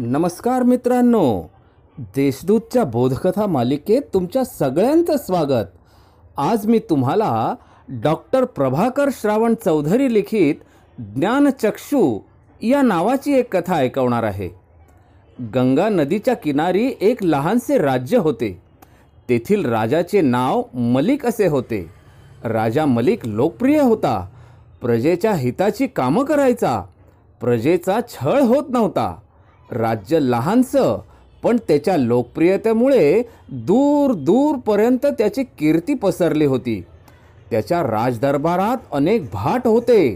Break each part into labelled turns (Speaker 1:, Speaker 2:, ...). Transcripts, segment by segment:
Speaker 1: नमस्कार मित्रांनो. देशदूतच्या बोधकथा मालिकेत तुमच्या सगळ्यांचं स्वागत. आज मी तुम्हाला डॉक्टर प्रभाकर श्रावण चौधरी लिखित ज्ञानचक्षू या नावाची एक कथा ऐकवणार आहे. गंगा नदीच्या किनारी एक लहानसे राज्य होते. तेथील राजाचे नाव मलिक असे होते. राजा मलिक लोकप्रिय होता. प्रजेच्या हिताची कामं करायचा. प्रजेचा छळ होत नव्हता. राज्य लहानसं पण त्याच्या लोकप्रियतेमुळे दूर दूरपर्यंत त्याची कीर्ती पसरली होती. त्याच्या राजदरबारात अनेक भाट होते.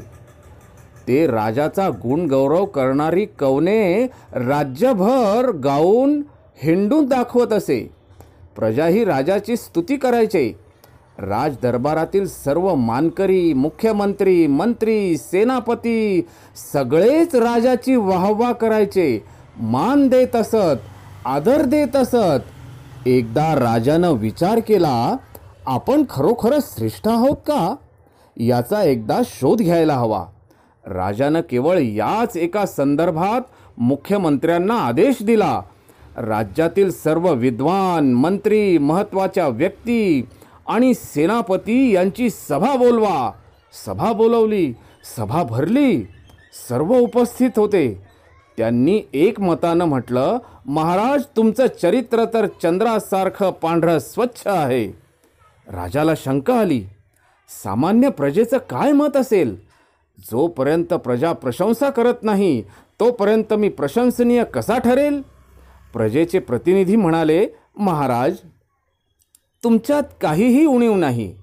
Speaker 1: ते राजाचा गुणगौरव करणारी कवने राज्यभर गाऊन हिंडून दाखवत असे. प्रजाही राजाची स्तुती करायचे. राजदरबारातील सर्व मानकरी मुख्यमंत्री मंत्री सेनापती सगळेच राजाची वाहवा करायचे. मान देत असत आदर देत असत. एकदा राजानं विचार केला आपण खरोखरच श्रेष्ठ आहोत का? याचा एकदा शोध घ्यायला हवा. राजानं केवळ याच एका संदर्भात मुख्यमंत्र्यांना आदेश दिला. राज्यातील सर्व विद्वान मंत्री महत्त्वाच्या व्यक्ती आणि सेनापती यांची सभा बोलवा. सभा बोलवली सभा भरली. सर्व उपस्थित होते. त्यांनी एकमतानं म्हटलं महाराज तुमचं चरित्र तर चंद्रासारखं पांढरं स्वच्छ आहे. राजाला शंका आली. सामान्य प्रजेचं काय मत असेल? जोपर्यंत प्रजा प्रशंसा करत नाही तोपर्यंत मी प्रशंसनीय कसा ठरेल? प्रजेचे प्रतिनिधी म्हणाले महाराज तुमच्यात काहीही उणीव नाही.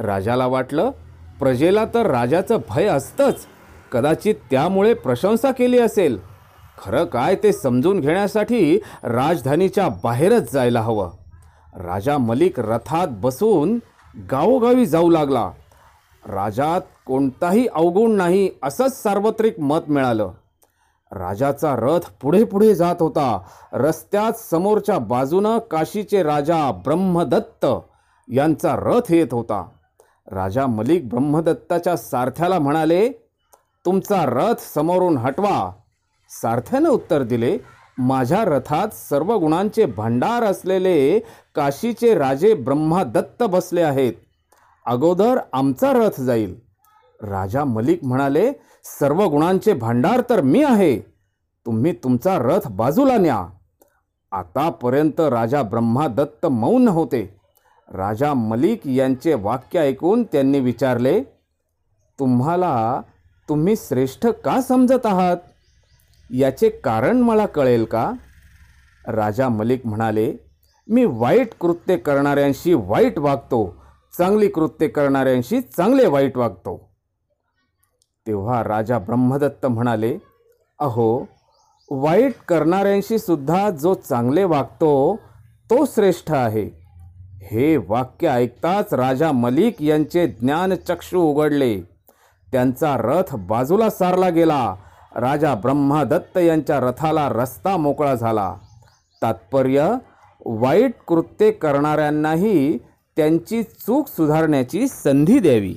Speaker 1: राजाला वाटलं प्रजेला तर राजाचं भय असतंच. कदाचित त्यामुळे प्रशंसा केली असेल. खरं काय ते समजून घेण्यासाठी राजधानीच्या बाहेरच जायला हवं. राजा मलिक रथात बसून गावोगावी जाऊ लागला. राजात कोणताही अवगुण नाही असंच सार्वत्रिक मत मिळालं. राजाचा रथ पुढे पुढे जात होता. रस्त्यात समोरच्या बाजूनं काशीचे राजा ब्रह्मदत्त यांचा रथ येत होता. राजा मलिक ब्रह्मदत्ताच्या सारथ्याला म्हणाले तुमचा रथ समोरून हटवा. सार्थ्यानं उत्तर दिले माझ्या रथात सर्व गुणांचे भंडार असलेले काशीचे राजे ब्रह्मादत्त बसले आहेत. अगोदर आमचा रथ जाईल. राजा मलिक म्हणाले सर्व गुणांचे भांडार तर मी आहे. तुम्ही तुमचा रथ बाजूला न्या. आतापर्यंत राजा ब्रह्मादत्त मौन होते. राजा मलिक यांचे वाक्य ऐकून त्यांनी विचारले तुम्हाला तुम्ही श्रेष्ठ का समजत आहात? याचे कारण मला कळेल का? राजा मलिक म्हणाले मी वाईट कृत्य करणाऱ्यांशी वाईट वागतो. चांगली कृत्य करणाऱ्यांशी चांगले वाईट वागतो. तेव्हा राजा ब्रह्मदत्त म्हणाले अहो वाईट करणाऱ्यांशी सुद्धा जो चांगले वागतो तो श्रेष्ठ आहे. हे वाक्य ऐकताच राजा मलिक यांचे ज्ञानचक्षु उघडले. त्यांचा रथ बाजूला सारला गेला. राजा ब्रह्मदत्त यांच्या रथाला रस्ता मोकळा झाला. तात्पर्य वाईट कृत्ये करणाऱ्यांनाही त्यांची चूक सुधारण्याची संधी द्यावी.